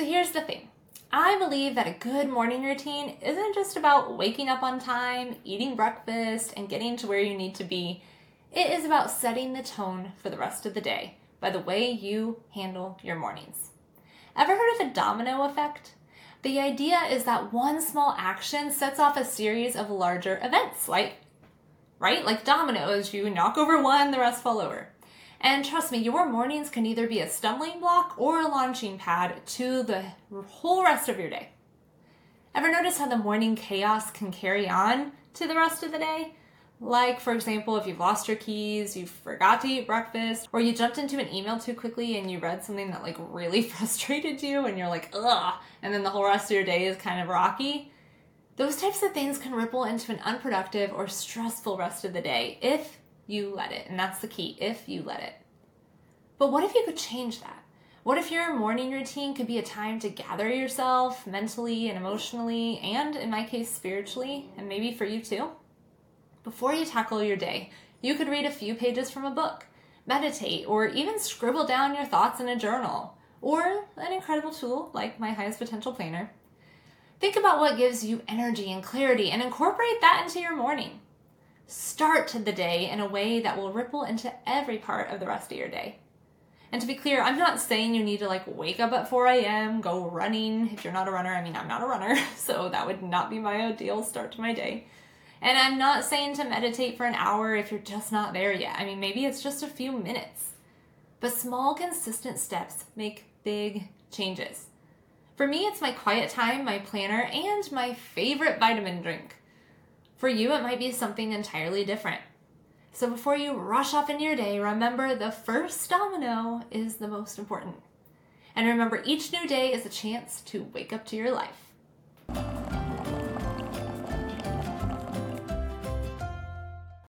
So here's the thing I believe that a good morning routine isn't just about waking up on time, eating breakfast, and getting to where you need to be. It is about setting the tone for the rest of the day by the way you handle your mornings. Ever heard of the domino effect? The idea is that one small action sets off a series of larger events, like, right? Like dominoes, you knock over one, the rest fall over. And trust me, your mornings can either be a stumbling block or a launching pad to the whole rest of your day. Ever notice how the morning chaos can carry on to the rest of the day? Like, for example, if you've lost your keys, you forgot to eat breakfast, or you jumped into an email too quickly and you read something that like really frustrated you and you're like, ugh, and then the whole rest of your day is kind of rocky. Those types of things can ripple into an unproductive or stressful rest of the day if you let it. And that's the key if you let it. But what if you could change that? What if your morning routine could be a time to gather yourself mentally and emotionally, and in my case, spiritually, and maybe for you too? Before you tackle your day, you could read a few pages from a book, meditate, or even scribble down your thoughts in a journal, or an incredible tool like my highest potential planner. Think about what gives you energy and clarity and incorporate that into your morning start the day in a way that will ripple into every part of the rest of your day. And to be clear, I'm not saying you need to like wake up at 4 a.m., go running. If you're not a runner, I mean, I'm not a runner, so that would not be my ideal start to my day. And I'm not saying to meditate for an hour if you're just not there yet. I mean, maybe it's just a few minutes. But small, consistent steps make big changes. For me, it's my quiet time, my planner, and my favorite vitamin drink. For you, it might be something entirely different. So before you rush off in your day, remember the first domino is the most important. And remember, each new day is a chance to wake up to your life.